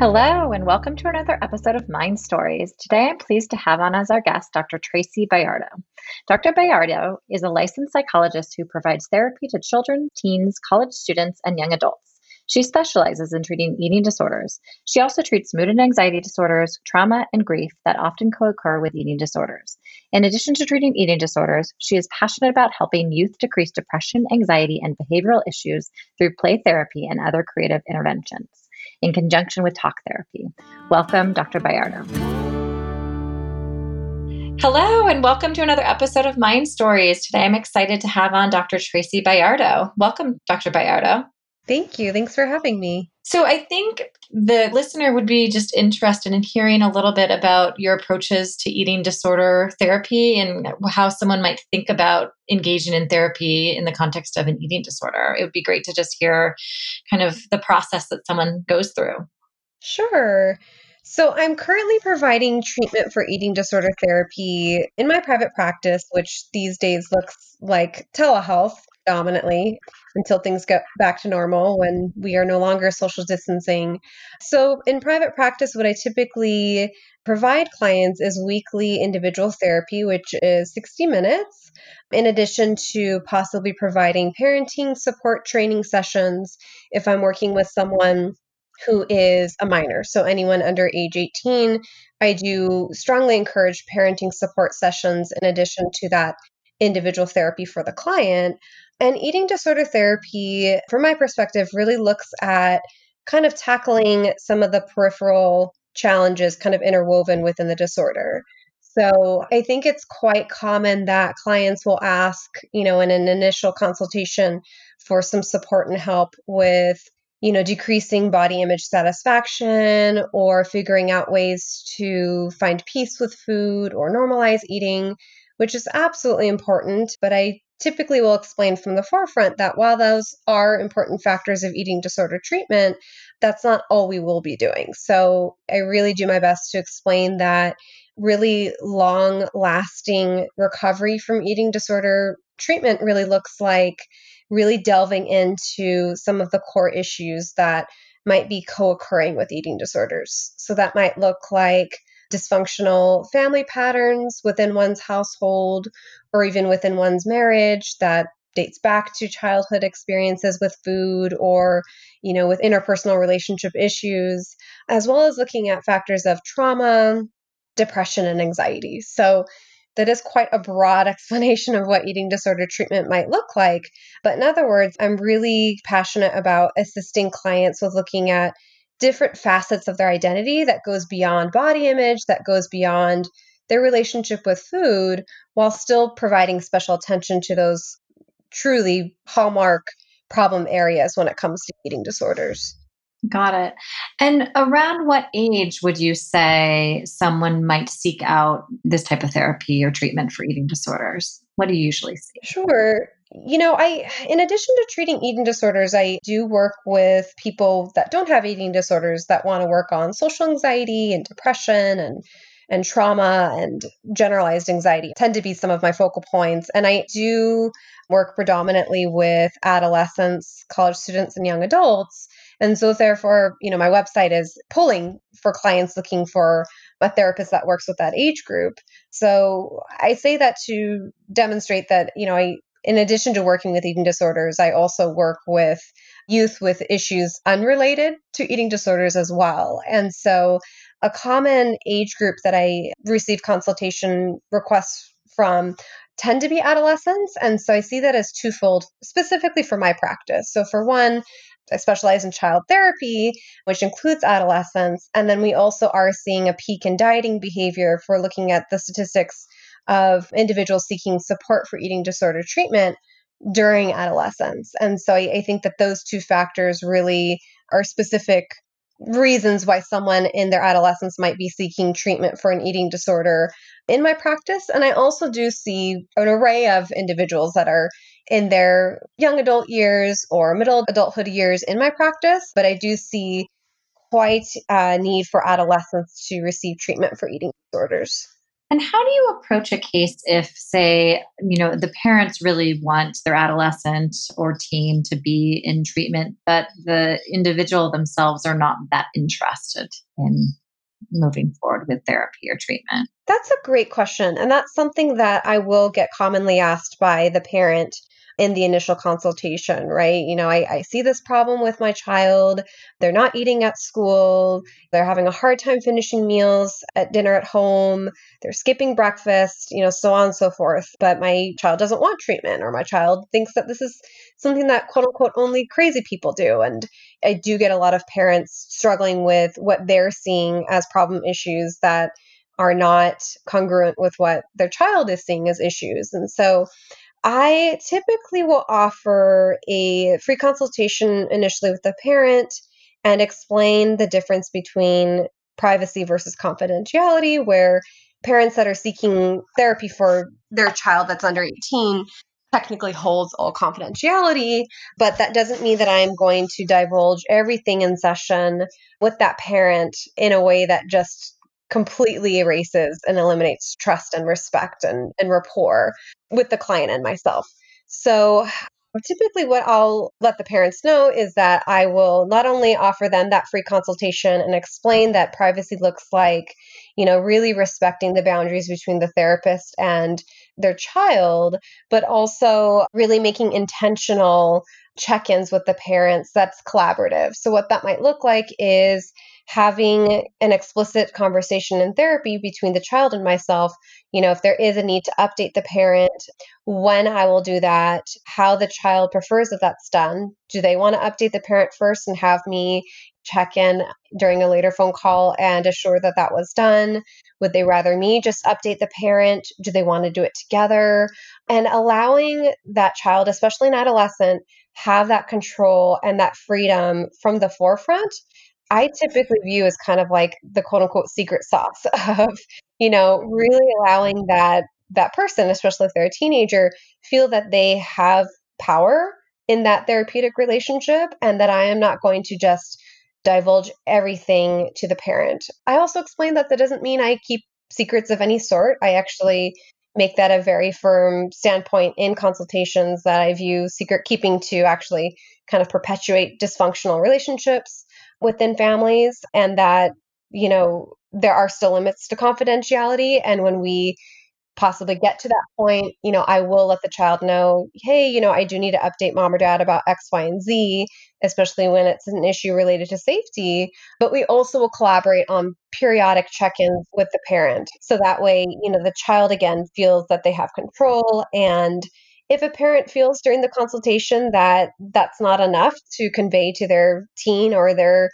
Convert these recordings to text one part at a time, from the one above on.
Hello, and welcome to another episode of Mind Stories. Today I'm pleased to have on as our guest Dr. Tracy Bayardo. Dr. Bayardo is a licensed psychologist who provides therapy to children, teens, college students, and young adults. She specializes in treating eating disorders. She also treats mood and anxiety disorders, trauma, and grief that often co occur with eating disorders. In addition to treating eating disorders, she is passionate about helping youth decrease depression, anxiety, and behavioral issues through play therapy and other creative interventions in conjunction with talk therapy. Welcome, Dr. Bayardo. Hello, and welcome to another episode of Mind Stories. Today I'm excited to have on Dr. Tracy Bayardo. Welcome, Dr. Bayardo. Thank you. Thanks for having me. So, I think the listener would be just interested in hearing a little bit about your approaches to eating disorder therapy and how someone might think about engaging in therapy in the context of an eating disorder. It would be great to just hear kind of the process that someone goes through. Sure. So, I'm currently providing treatment for eating disorder therapy in my private practice, which these days looks like telehealth dominantly until things get back to normal when we are no longer social distancing. So, in private practice, what I typically provide clients is weekly individual therapy, which is 60 minutes, in addition to possibly providing parenting support training sessions if I'm working with someone who is a minor. So, anyone under age 18, I do strongly encourage parenting support sessions in addition to that individual therapy for the client. And eating disorder therapy, from my perspective, really looks at kind of tackling some of the peripheral challenges kind of interwoven within the disorder. So I think it's quite common that clients will ask, you know, in an initial consultation for some support and help with, you know, decreasing body image satisfaction or figuring out ways to find peace with food or normalize eating, which is absolutely important. But I typically will explain from the forefront that while those are important factors of eating disorder treatment, that's not all we will be doing. So I really do my best to explain that really long lasting recovery from eating disorder treatment really looks like really delving into some of the core issues that might be co occurring with eating disorders. So that might look like dysfunctional family patterns within one's household or even within one's marriage that dates back to childhood experiences with food or you know with interpersonal relationship issues as well as looking at factors of trauma depression and anxiety. So that is quite a broad explanation of what eating disorder treatment might look like. But in other words i'm really passionate about assisting clients with looking at different facets of their identity that goes beyond body image, that goes beyond their relationship with food, while still providing special attention to those truly hallmark problem areas when it comes to eating disorders. Got it. And around what age would you say someone might seek out this type of therapy or treatment for eating disorders? What do you usually see? Sure. You know, I, in addition to treating eating disorders, I do work with people that don't have eating disorders that want to work on social anxiety and depression and and trauma and generalized anxiety tend to be some of my focal points. And I do work predominantly with adolescents, college students, and young adults. And so, therefore, you know, my website is pulling for clients looking for a therapist that works with that age group. So I say that to demonstrate that, you know, I in addition to working with eating disorders, I also work with youth with issues unrelated to eating disorders as well. And so, a common age group that I receive consultation requests from tend to be adolescents. And so, I see that as twofold, specifically for my practice. So, for one, I specialize in child therapy, which includes adolescents. And then we also are seeing a peak in dieting behavior if we're looking at the statistics of individuals seeking support for eating disorder treatment during adolescence. And so I, I think that those two factors really are specific reasons why someone in their adolescence might be seeking treatment for an eating disorder in my practice. And I also do see an array of individuals that are in their young adult years or middle adulthood years in my practice, but I do see quite a need for adolescents to receive treatment for eating disorders. And how do you approach a case if, say, you know, the parents really want their adolescent or teen to be in treatment, but the individual themselves are not that interested in moving forward with therapy or treatment? That's a great question. And that's something that I will get commonly asked by the parent in the initial consultation, right? You know, I, I see this problem with my child. They're not eating at school. They're having a hard time finishing meals at dinner at home. They're skipping breakfast, you know, so on and so forth. But my child doesn't want treatment, or my child thinks that this is something that quote unquote only crazy people do. And I do get a lot of parents struggling with what they're seeing as problem issues that are not congruent with what their child is seeing as issues. And so I typically will offer a free consultation initially with the parent and explain the difference between privacy versus confidentiality, where parents that are seeking therapy for their child that's under 18 technically holds all confidentiality, but that doesn't mean that I'm going to divulge everything in session with that parent in a way that just completely erases and eliminates trust and respect and, and rapport with the client and myself. So typically what I'll let the parents know is that I will not only offer them that free consultation and explain that privacy looks like, you know, really respecting the boundaries between the therapist and their child, but also really making intentional check ins with the parents that's collaborative. So, what that might look like is having an explicit conversation in therapy between the child and myself. You know, if there is a need to update the parent, when I will do that, how the child prefers that that's done. Do they want to update the parent first and have me check in during a later phone call and assure that that was done? Would they rather me just update the parent? Do they want to do it together? And allowing that child, especially an adolescent, have that control and that freedom from the forefront, I typically view as kind of like the quote unquote secret sauce of, you know, really allowing that that person, especially if they're a teenager, feel that they have power in that therapeutic relationship and that I am not going to just divulge everything to the parent. I also explained that that doesn't mean I keep secrets of any sort. I actually make that a very firm standpoint in consultations that I view secret keeping to actually kind of perpetuate dysfunctional relationships within families and that, you know, there are still limits to confidentiality. And when we possibly get to that point, you know, I will let the child know, hey, you know, I do need to update mom or dad about X, Y, and Z, especially when it's an issue related to safety. But we also will collaborate on periodic check ins with the parent. So that way, you know, the child again feels that they have control. And if a parent feels during the consultation that that's not enough to convey to their teen or their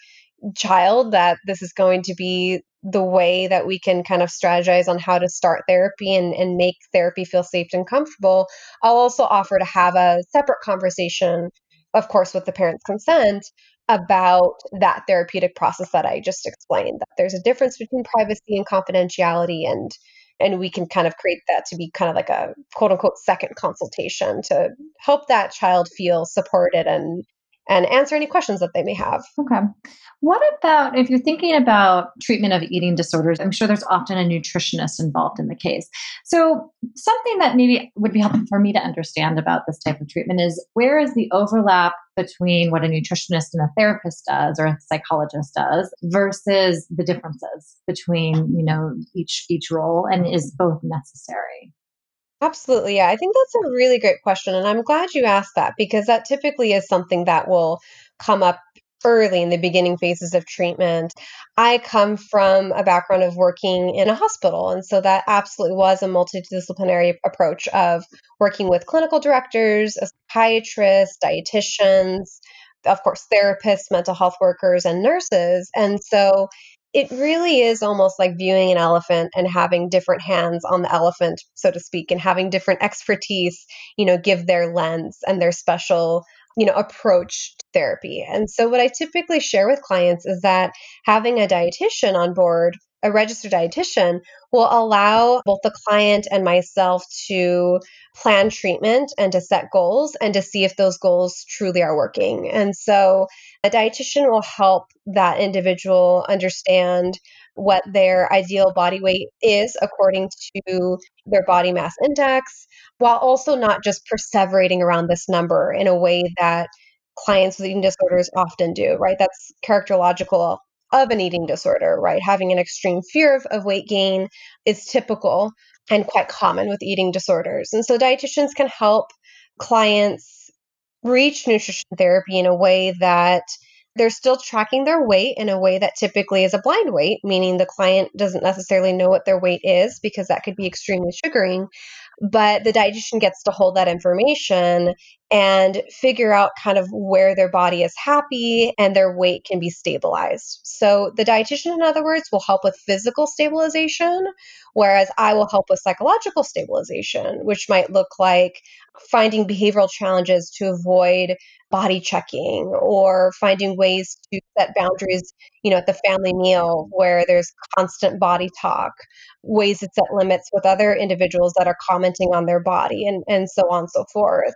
child that this is going to be the way that we can kind of strategize on how to start therapy and, and make therapy feel safe and comfortable, I'll also offer to have a separate conversation, of course, with the parent's consent about that therapeutic process that I just explained. That there's a difference between privacy and confidentiality and and we can kind of create that to be kind of like a quote unquote second consultation to help that child feel supported and and answer any questions that they may have. Okay. What about if you're thinking about treatment of eating disorders? I'm sure there's often a nutritionist involved in the case. So, something that maybe would be helpful for me to understand about this type of treatment is where is the overlap between what a nutritionist and a therapist does or a psychologist does versus the differences between, you know, each each role and is both necessary? Absolutely. Yeah. I think that's a really great question. And I'm glad you asked that because that typically is something that will come up early in the beginning phases of treatment. I come from a background of working in a hospital. And so that absolutely was a multidisciplinary approach of working with clinical directors, psychiatrists, dietitians, of course, therapists, mental health workers, and nurses. And so it really is almost like viewing an elephant and having different hands on the elephant, so to speak, and having different expertise, you know, give their lens and their special you know, approach to therapy. And so what I typically share with clients is that having a dietitian on board a registered dietitian will allow both the client and myself to plan treatment and to set goals and to see if those goals truly are working. And so a dietitian will help that individual understand what their ideal body weight is according to their body mass index, while also not just perseverating around this number in a way that clients with eating disorders often do, right? That's characterological of an eating disorder, right? Having an extreme fear of, of weight gain is typical and quite common with eating disorders. And so dietitians can help clients reach nutrition therapy in a way that they're still tracking their weight in a way that typically is a blind weight, meaning the client doesn't necessarily know what their weight is because that could be extremely triggering. But the dietitian gets to hold that information and figure out kind of where their body is happy and their weight can be stabilized. So the dietitian, in other words, will help with physical stabilization, whereas I will help with psychological stabilization, which might look like finding behavioral challenges to avoid body checking or finding ways to set boundaries, you know, at the family meal where there's constant body talk, ways to set limits with other individuals that are commenting on their body and, and so on and so forth.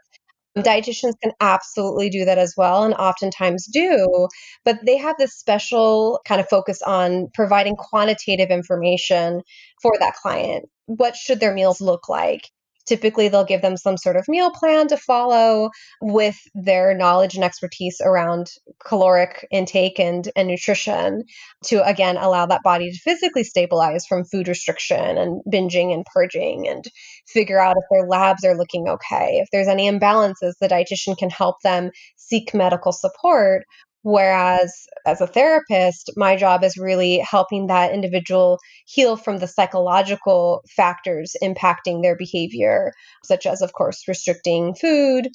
Um, dietitians can absolutely do that as well, and oftentimes do, but they have this special kind of focus on providing quantitative information for that client. What should their meals look like? Typically, they'll give them some sort of meal plan to follow with their knowledge and expertise around caloric intake and, and nutrition to, again, allow that body to physically stabilize from food restriction and binging and purging and figure out if their labs are looking okay. If there's any imbalances, the dietitian can help them seek medical support Whereas as a therapist, my job is really helping that individual heal from the psychological factors impacting their behavior, such as, of course, restricting food,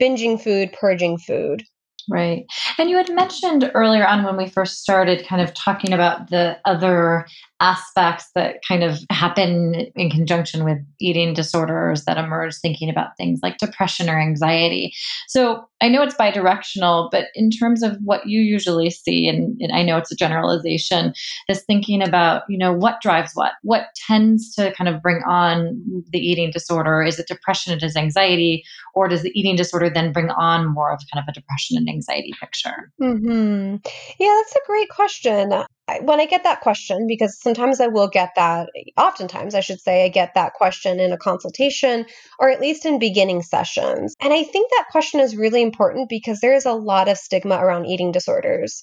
binging food, purging food. Right. And you had mentioned earlier on when we first started kind of talking about the other aspects that kind of happen in conjunction with eating disorders that emerge, thinking about things like depression or anxiety. So I know it's bidirectional, but in terms of what you usually see, and, and I know it's a generalization, is thinking about, you know, what drives what? What tends to kind of bring on the eating disorder? Is it depression? Is anxiety? Or does the eating disorder then bring on more of kind of a depression and anxiety picture? Mm-hmm. Yeah, that's a great question when I get that question, because sometimes I will get that, oftentimes I should say, I get that question in a consultation or at least in beginning sessions. And I think that question is really important because there is a lot of stigma around eating disorders.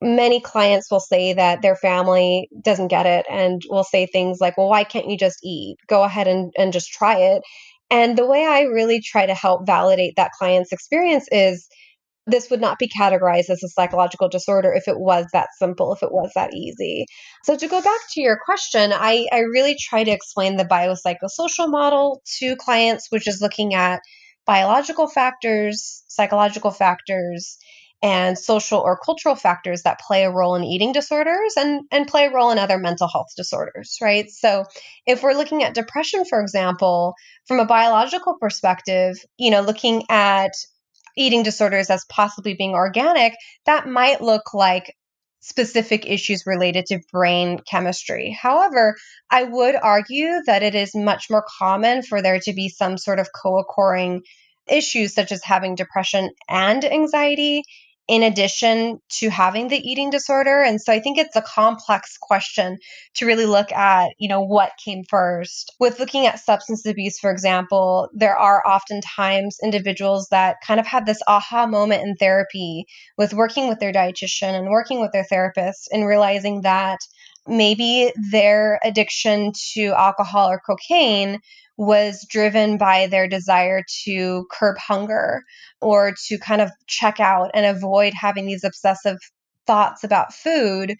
Many clients will say that their family doesn't get it and will say things like, well, why can't you just eat? Go ahead and, and just try it. And the way I really try to help validate that client's experience is this would not be categorized as a psychological disorder if it was that simple, if it was that easy. So, to go back to your question, I, I really try to explain the biopsychosocial model to clients, which is looking at biological factors, psychological factors, and social or cultural factors that play a role in eating disorders and, and play a role in other mental health disorders, right? So, if we're looking at depression, for example, from a biological perspective, you know, looking at eating disorders as possibly being organic, that might look like specific issues related to brain chemistry. However, I would argue that it is much more common for there to be some sort of co occurring issues such as having depression and anxiety in addition to having the eating disorder. And so i think it's a complex question to really look at you know what came first. With looking at substance abuse for example there are oftentimes individuals that kind of have this aha moment in therapy with working with their dietitian and working with their therapist and realizing that maybe their addiction to alcohol or cocaine was driven by their desire to curb hunger or to kind of check out and avoid having these obsessive thoughts about food.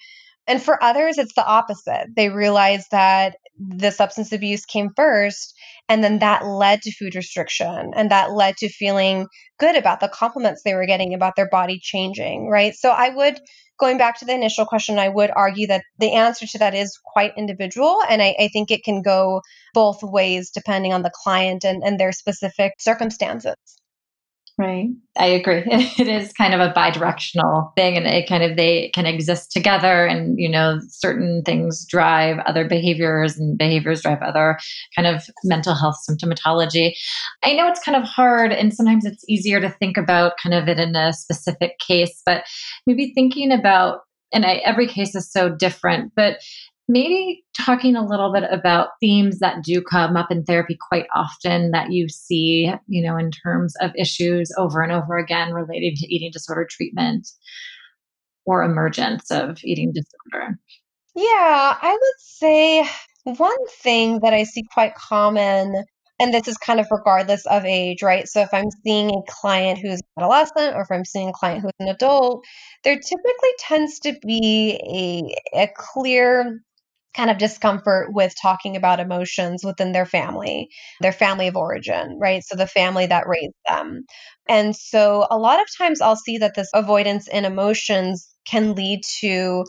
And for others, it's the opposite. They realize that the substance abuse came first, and then that led to food restriction, and that led to feeling good about the compliments they were getting about their body changing, right? So I would going back to the initial question, I would argue that the answer to that is quite individual. And I, I, think it can go both ways depending on the client and, and their specific circumstances. Right. I agree. It is kind of a bi-directional thing and it kind of they can exist together and you know certain things drive other behaviors and behaviors drive other kind of mental health symptomatology. I know it's kind of hard and sometimes it's easier to think about kind of it in a specific case, but maybe thinking about and I, every case is so different, but maybe talking a little bit about themes that do come up in therapy quite often that you see, you know, in terms of issues over and over again related to eating disorder treatment or emergence of eating disorder. Yeah, I would say one thing that I see quite common, and this is kind of regardless of age, right? So if I'm seeing a client who's adolescent or if I'm seeing a client who's an adult, there typically tends to be a, a clear kind of discomfort with talking about emotions within their family, their family of origin, right? So the family that raised them. And so a lot of times I'll see that this avoidance in emotions can lead to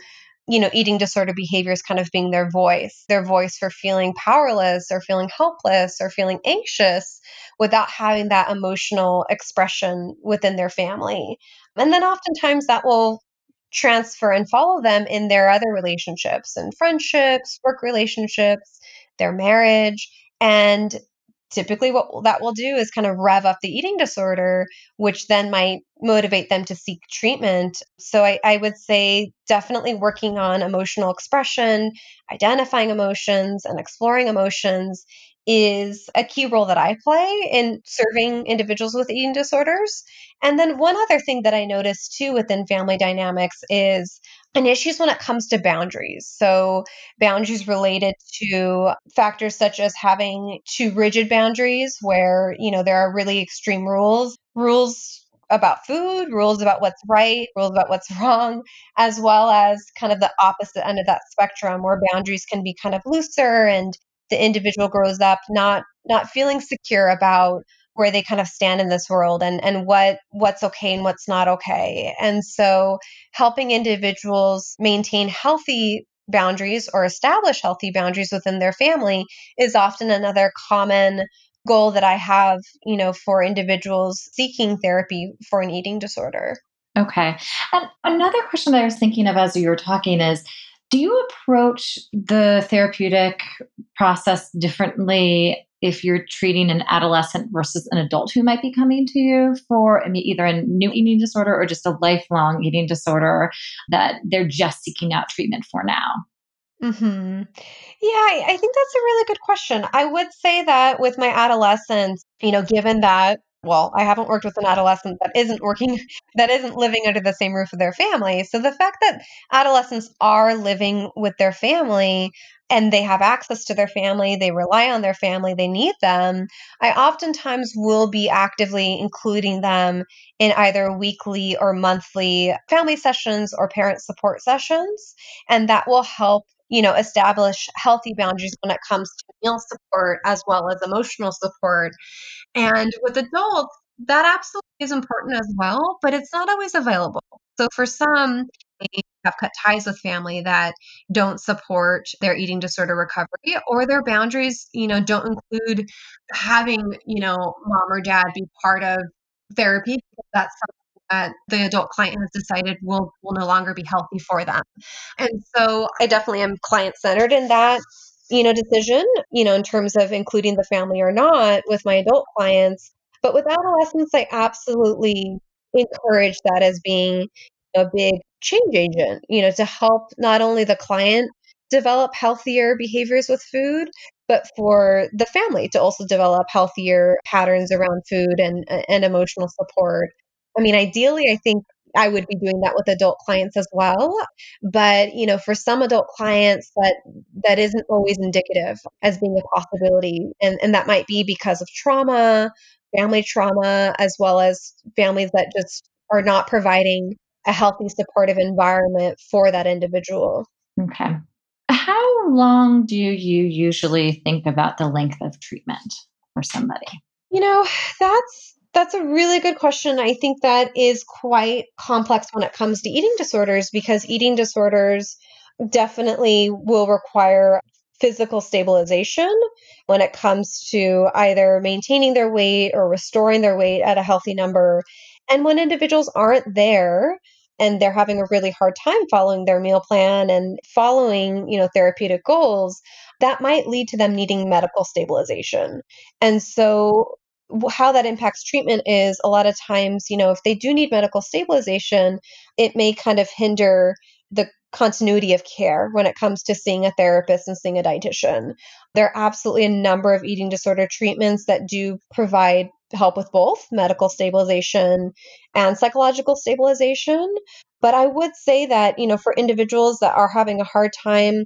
you know, eating disorder behaviors kind of being their voice, their voice for feeling powerless or feeling helpless or feeling anxious without having that emotional expression within their family. And then oftentimes that will transfer and follow them in their other relationships and friendships, work relationships, their marriage. And typically what that will do is kind of rev up the eating disorder, which then might motivate them to seek treatment. So I, I, would say definitely working on emotional expression, identifying emotions, and exploring emotions is a key role that I play in serving individuals with eating disorders. And then one other thing that I noticed too within family dynamics is an issues when it comes to boundaries. So boundaries related to factors such as having too rigid boundaries where, you know, there are really extreme rules, rules about food, rules about what's right, rules about what's wrong, as well as kind of the opposite end of that spectrum where boundaries can be kind of looser and the individual grows up not not feeling secure about where they kind of stand in this world and and what what's okay and what's not okay. And so helping individuals maintain healthy boundaries or establish healthy boundaries within their family is often another common goal that I have, you know, for individuals seeking therapy for an eating disorder. Okay. And another question that I was thinking of as you were talking is do you approach the therapeutic process differently if you're treating an adolescent versus an adult who might be coming to you for either a new eating disorder or just a lifelong eating disorder that they're just seeking out treatment for now? hmm Yeah, I, I think that's a really good question. I would say that with my adolescents, you know, given that well, I haven't worked with an adolescent that isn't working, that isn't living under the same roof with their family. So the fact that adolescents are living with their family and they have access to their family, they rely on their family, they need them, I oftentimes will be actively including them in either weekly or monthly family sessions or parent support sessions. And that will help you know establish healthy boundaries when it comes to meal support as well as emotional support and with adults, that absolutely is important as well, but it's not always available. So for some, they have cut ties with family that don't support their eating disorder recovery or their boundaries, you know, don't include having, you know, mom or dad be part of therapy. That's that the adult client has decided will will no longer be healthy for them. And so I definitely am client centered in that you know, decision, you know, in terms of including the family or not with my adult clients. But with adolescents, I absolutely encourage that as being a big change agent, you know, to help not only the client develop healthier behaviors with food, but for the family to also develop healthier patterns around food and and emotional support. I mean, ideally, I think I would be doing that with adult clients as well. But, you know, for some adult clients that that isn't always indicative as being a possibility. And and that might be because of trauma, family trauma, as well as families that just are not providing a healthy supportive environment for that individual. Okay. How long do you usually think about the length of treatment for somebody? You know, that's that's a really good question. I think that is quite complex when it comes to eating disorders because eating disorders definitely will require physical stabilization when it comes to either maintaining their weight or restoring their weight at a healthy number. And when individuals aren't there, and they're having a really hard time following their meal plan and following, you know, therapeutic goals, that might lead to them needing medical stabilization. And so how that impacts treatment is a lot of times, you know, if they do need medical stabilization, it may kind of hinder the continuity of care when it comes to seeing a therapist and seeing a dietitian. There are absolutely a number of eating disorder treatments that do provide help with both medical stabilization and psychological stabilization. But I would say that, you know, for individuals that are having a hard time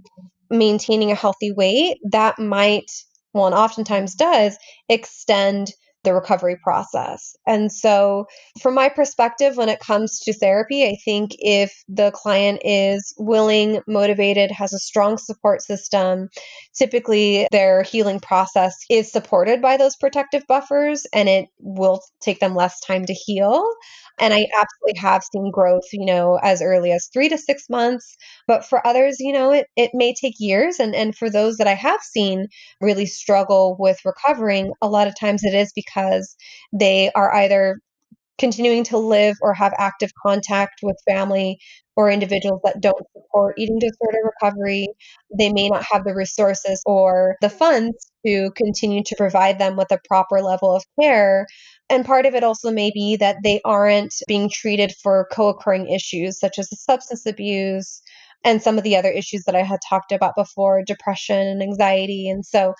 maintaining a healthy weight, that might, well, and oftentimes does, extend the recovery process. And so, from my perspective, when it comes to therapy, I think if the client is willing, motivated, has a strong support system, typically their healing process is supported by those protective buffers and it will take them less time to heal. And I absolutely have seen growth, you know, as early as three to six months. But for others, you know, it, it may take years. And, and for those that I have seen really struggle with recovering, a lot of times it is because they are either continuing to live or have active contact with family or individuals that don't support eating disorder recovery. They may not have the resources or the funds to continue to provide them with a proper level of care. And part of it also may be that they aren't being treated for co occurring issues such as substance abuse and some of the other issues that I had talked about before depression and anxiety. And so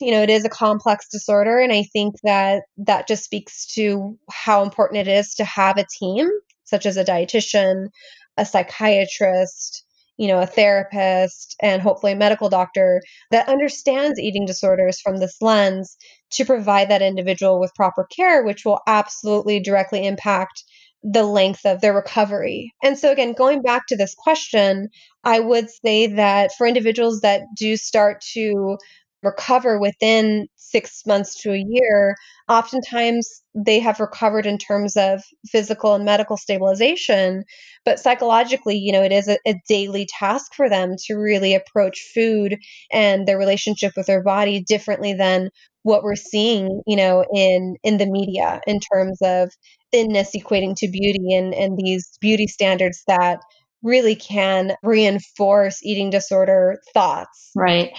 you know, it is a complex disorder. And I think that that just speaks to how important it is to have a team, such as a dietitian, a psychiatrist, you know, a therapist, and hopefully a medical doctor that understands eating disorders from this lens to provide that individual with proper care, which will absolutely directly impact the length of their recovery. And so, again, going back to this question, I would say that for individuals that do start to recover within six months to a year, oftentimes they have recovered in terms of physical and medical stabilization. But psychologically, you know, it is a, a, daily task for them to really approach food and their relationship with their body differently than what we're seeing, you know, in in the media in terms of thinness equating to beauty and, and these beauty standards that really can reinforce eating disorder thoughts. Right.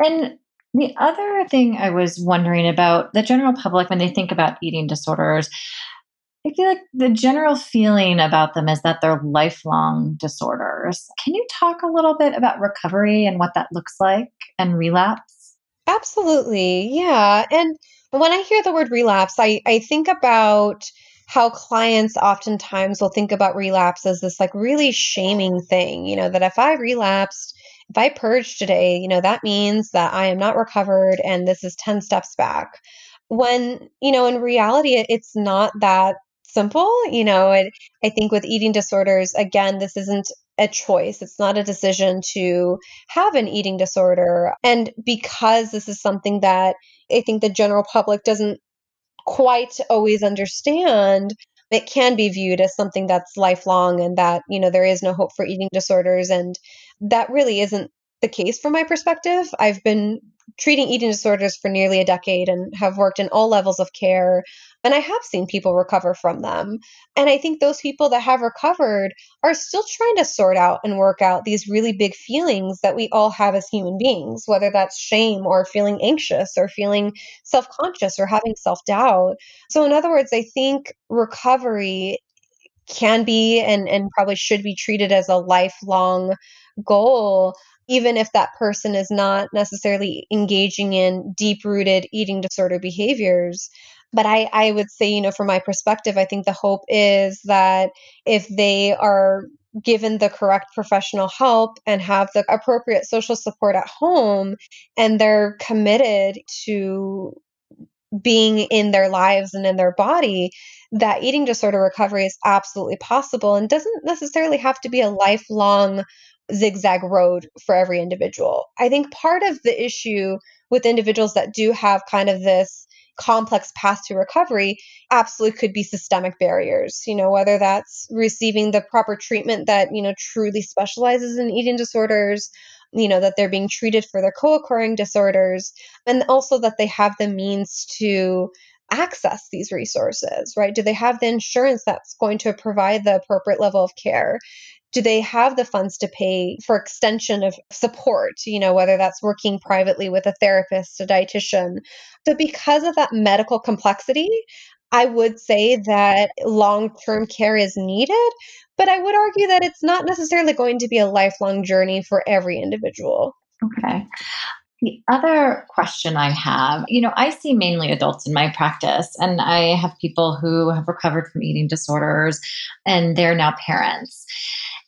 And the other thing I was wondering about the general public when they think about eating disorders, I feel like the general feeling about them is that they're lifelong disorders. Can you talk a little bit about recovery and what that looks like and relapse? Absolutely. Yeah. And when I hear the word relapse, I, I think about how clients oftentimes will think about relapse as this like really shaming thing, you know, that if I relapsed, if I purge today, you know, that means that I am not recovered and this is 10 steps back. When, you know, in reality, it's not that simple. You know, I, I think with eating disorders, again, this isn't a choice. It's not a decision to have an eating disorder. And because this is something that I think the general public doesn't quite always understand, it can be viewed as something that's lifelong and that, you know, there is no hope for eating disorders. And that really isn't the case from my perspective. I've been treating eating disorders for nearly a decade and have worked in all levels of care. And I have seen people recover from them. And I think those people that have recovered are still trying to sort out and work out these really big feelings that we all have as human beings, whether that's shame or feeling anxious or feeling self conscious or having self doubt. So, in other words, I think recovery can be and, and probably should be treated as a lifelong goal even if that person is not necessarily engaging in deep rooted eating disorder behaviors. But I, I would say, you know, from my perspective, I think the hope is that if they are given the correct professional help and have the appropriate social support at home and they're committed to being in their lives and in their body, that eating disorder recovery is absolutely possible and doesn't necessarily have to be a lifelong zigzag road for every individual. I think part of the issue with individuals that do have kind of this complex path to recovery absolutely could be systemic barriers you know whether that's receiving the proper treatment that you know truly specializes in eating disorders you know, that they're being treated for their co occurring disorders, and also that they have the means to access these resources, right? Do they have the insurance that's going to provide the appropriate level of care? do they have the funds to pay for extension of support you know whether that's working privately with a therapist a dietitian so because of that medical complexity i would say that long-term care is needed but i would argue that it's not necessarily going to be a lifelong journey for every individual okay the other question I have, you know, I see mainly adults in my practice, and I have people who have recovered from eating disorders and they're now parents.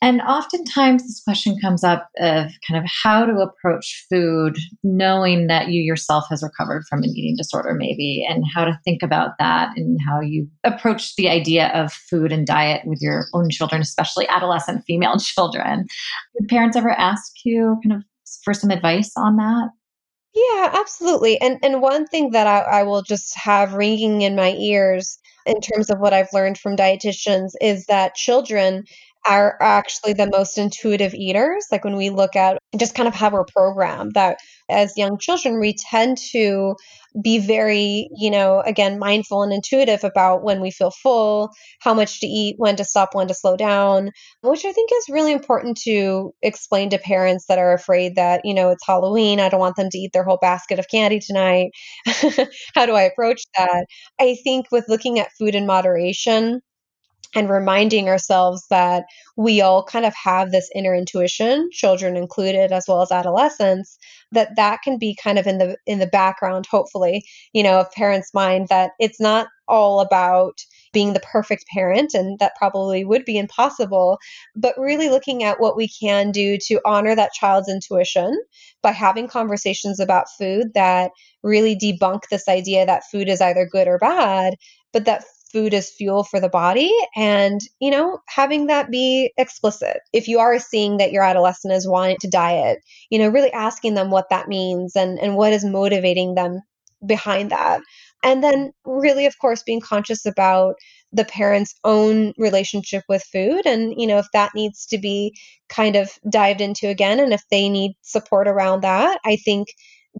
And oftentimes this question comes up of kind of how to approach food, knowing that you yourself has recovered from an eating disorder, maybe, and how to think about that and how you approach the idea of food and diet with your own children, especially adolescent female children. Did parents ever ask you kind of for some advice on that? Yeah, absolutely. And and one thing that I, I will just have ringing in my ears in terms of what I've learned from dietitians is that children are actually the most intuitive eaters. Like when we look at just kind of how we're programmed, that as young children, we tend to be very, you know, again, mindful and intuitive about when we feel full, how much to eat, when to stop, when to slow down, which I think is really important to explain to parents that are afraid that, you know, it's Halloween. I don't want them to eat their whole basket of candy tonight. how do I approach that? I think with looking at food in moderation, and reminding ourselves that we all kind of have this inner intuition children included as well as adolescents that that can be kind of in the in the background hopefully you know of parents mind that it's not all about being the perfect parent and that probably would be impossible but really looking at what we can do to honor that child's intuition by having conversations about food that really debunk this idea that food is either good or bad but that food as fuel for the body and, you know, having that be explicit. If you are seeing that your adolescent is wanting to diet, you know, really asking them what that means and, and what is motivating them behind that. And then, really, of course, being conscious about the parent's own relationship with food. And, you know, if that needs to be kind of dived into again, and if they need support around that, I think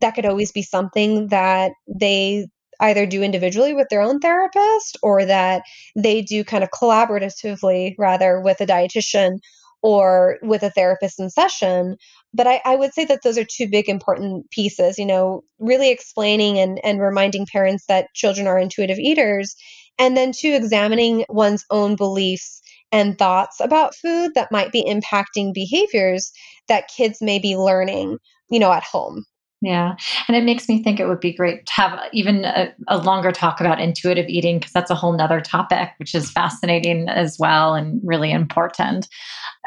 that could always be something that they either do individually with their own therapist or that they do kind of collaboratively rather with a dietitian or with a therapist in session. But I, I, would say that those are two big important pieces, you know, really explaining and, and reminding parents that children are intuitive eaters, and then two, examining one's own beliefs and thoughts about food that might be impacting behaviors that kids may be learning, you know, at home. Yeah. And it makes me think it would be great to have even a, a longer talk about intuitive eating because that's a whole nother topic, which is fascinating as well and really important.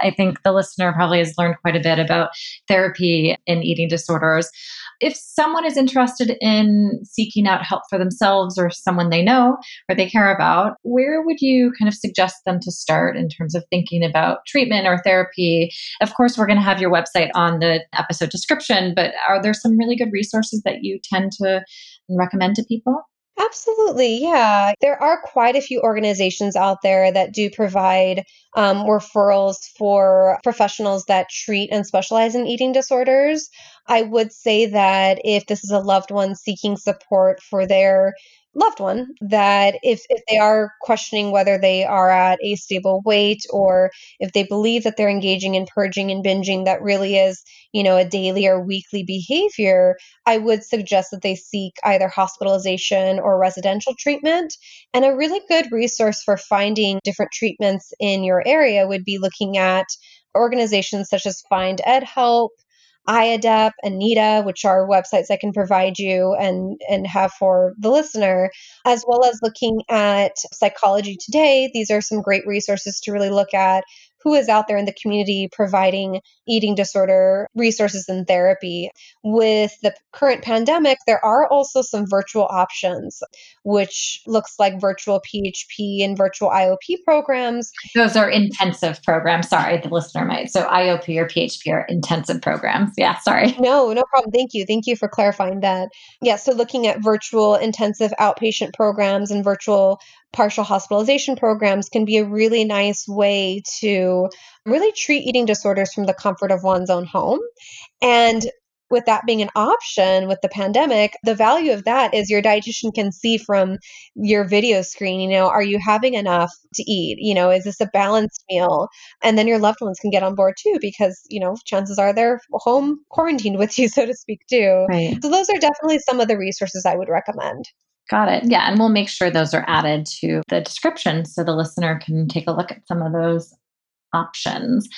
I think the listener probably has learned quite a bit about therapy in eating disorders if someone is interested in seeking out help for themselves or someone they know or they care about, where would you kind of suggest them to start in terms of thinking about treatment or therapy? Of course, we're going to have your website on the episode description, but are there some really good resources that you tend to recommend to people? Absolutely, yeah. There are quite a few organizations out there that do provide um, referrals for professionals that treat and specialize in eating disorders. I would say that if this is a loved one seeking support for their loved one that if, if they are questioning whether they are at a stable weight or if they believe that they're engaging in purging and binging that really is you know a daily or weekly behavior i would suggest that they seek either hospitalization or residential treatment. And a really good resource for finding different treatments in your area would be looking at organizations such as find ed help IADEP, Anita, which are websites I can provide you and, and have for the listener, as well as looking at Psychology Today. These are some great resources to really look at who is out there in the community providing eating disorder resources and therapy. With the current pandemic, there are also some virtual options, which looks like virtual PHP and virtual IOP programs. Those are intensive programs. Sorry, the listener might. So IOP or PHP are intensive programs. Yeah, sorry. No, no problem. Thank you. Thank you for clarifying that. Yeah, so looking at virtual intensive outpatient programs and virtual partial hospitalization programs can be a really nice way to really treat eating disorders from the comfort of one's own home. And with that being an option with the pandemic, the value of that is your dietitian can see from your video screen, you know, are you having enough to eat? You know, is this a balanced meal? And then your loved ones can get on board too, because, you know, chances are they're home quarantined with you, so to speak, too. Right. So those are definitely some of the resources I would recommend. Got it. Yeah. And we'll make sure those are added to the description so the listener can take a look at some of those options.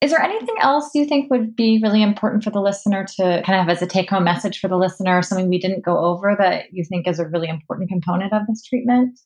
Is there anything else you think would be really important for the listener to kind of as a take home message for the listener, something we didn't go over that you think is a really important component of this treatment?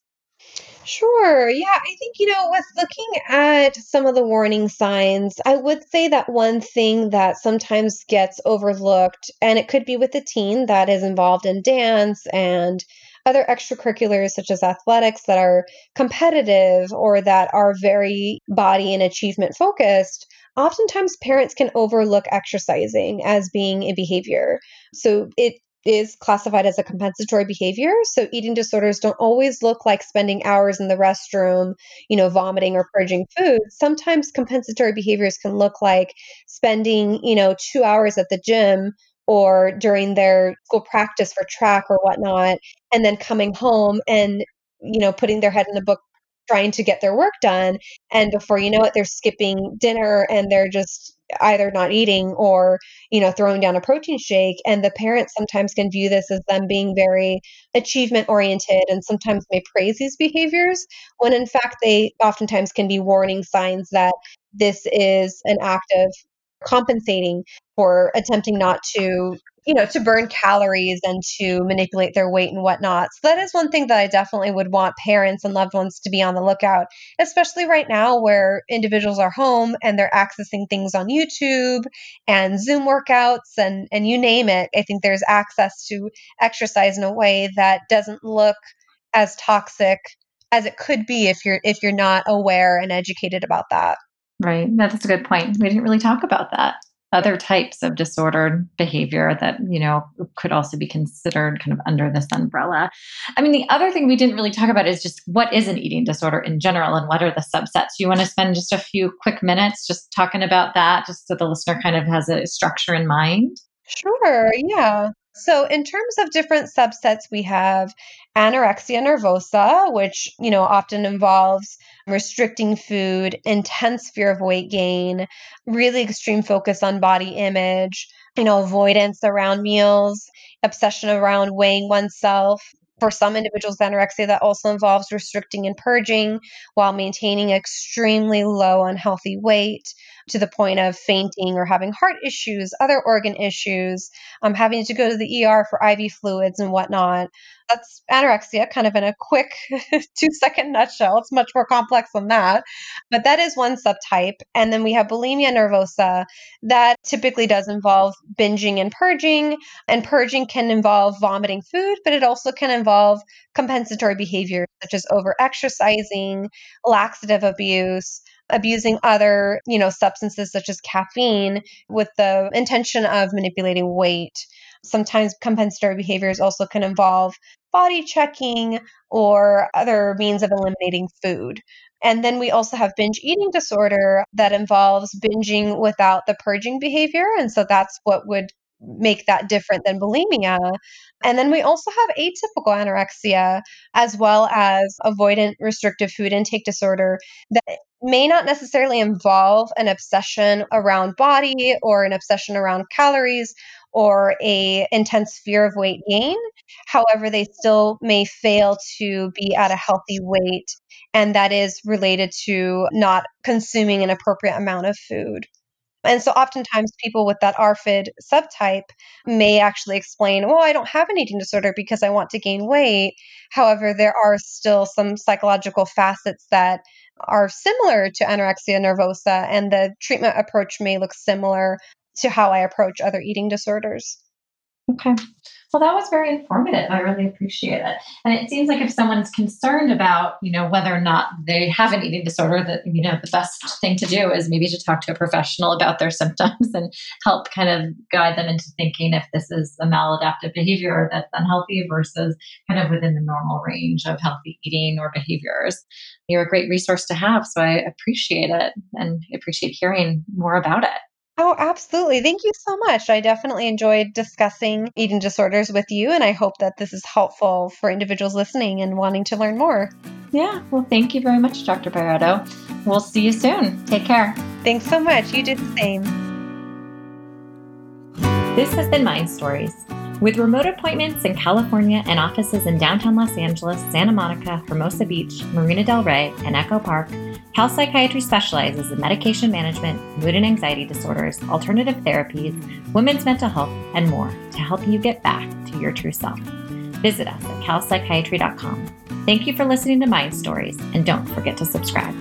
Sure. Yeah. I think, you know, with looking at some of the warning signs, I would say that one thing that sometimes gets overlooked, and it could be with a teen that is involved in dance and other extracurriculars such as athletics that are competitive or that are very body and achievement focused, oftentimes parents can overlook exercising as being a behavior. So it is classified as a compensatory behavior. So eating disorders don't always look like spending hours in the restroom, you know, vomiting or purging food. Sometimes compensatory behaviors can look like spending, you know, two hours at the gym or during their school practice for track or whatnot, and then coming home and, you know, putting their head in a book trying to get their work done. And before you know it, they're skipping dinner and they're just either not eating or, you know, throwing down a protein shake. And the parents sometimes can view this as them being very achievement oriented and sometimes may praise these behaviors when in fact they oftentimes can be warning signs that this is an act of compensating for attempting not to you know to burn calories and to manipulate their weight and whatnot. So that is one thing that i definitely would want parents and loved ones to be on the lookout especially right now where individuals are home and they're accessing things on youtube and zoom workouts and and you name it. I think there's access to exercise in a way that doesn't look as toxic as it could be if you're if you're not aware and educated about that Right. That's a good point. We didn't really talk about that. Other types of disordered behavior that, you know, could also be considered kind of under this umbrella. I mean, the other thing we didn't really talk about is just what is an eating disorder in general and what are the subsets. You want to spend just a few quick minutes just talking about that, just so the listener kind of has a structure in mind? Sure. Yeah. So, in terms of different subsets, we have anorexia nervosa, which, you know, often involves restricting food, intense fear of weight gain, really extreme focus on body image, you know, avoidance around meals, obsession around weighing oneself. For some individuals, anorexia that also involves restricting and purging while maintaining extremely low unhealthy weight to the point of fainting or having heart issues, other organ issues, um, having to go to the ER for IV fluids and whatnot. That's anorexia, kind of in a quick two second nutshell. It's much more complex than that. But that is one subtype. And then we have bulimia nervosa that typically does involve binging and purging. And purging can involve vomiting food, but it also can involve compensatory behaviors such as over exercising, laxative abuse, abusing other, you know, substances such as caffeine with the intention of manipulating weight. Sometimes compensatory behaviors also can involve body checking or other means of eliminating food. And then we also have binge eating disorder that involves binging without the purging behavior. And so that's what would make that different than bulimia. And then we also have atypical anorexia, as well as avoidant restrictive food intake disorder that may not necessarily involve an obsession around body or an obsession around calories or a intense fear of weight gain however they still may fail to be at a healthy weight and that is related to not consuming an appropriate amount of food and so oftentimes people with that ARFID subtype may actually explain, well, I don't have an eating disorder because I want to gain weight. However, there are still some psychological facets that are similar to anorexia nervosa, and the treatment approach may look similar to how I approach other eating disorders. Okay. Well, that was very informative. I really appreciate it. And it seems like if someone's concerned about, you know, whether or not they have an eating disorder, that, you know, the best thing to do is maybe to talk to a professional about their symptoms and help kind of guide them into thinking if this is a maladaptive behavior that's unhealthy versus kind of within the normal range of healthy eating or behaviors. You're a great resource to have. So I appreciate it and appreciate hearing more about it. Oh, absolutely. Thank you so much. I definitely enjoyed discussing eating disorders with you, and I hope that this is helpful for individuals listening and wanting to learn more. Yeah, well, thank you very much, Dr. Bayardo. We'll see you soon. Take care. Thanks so much. You did the same. This has been Mind Stories. With remote appointments in California and offices in downtown Los Angeles, Santa Monica, Hermosa Beach, Marina Del Rey, and Echo Park, Cal Psychiatry specializes in medication management, mood and anxiety disorders, alternative therapies, women's mental health, and more to help you get back to your true self. Visit us at calpsychiatry.com. Thank you for listening to Mind Stories, and don't forget to subscribe.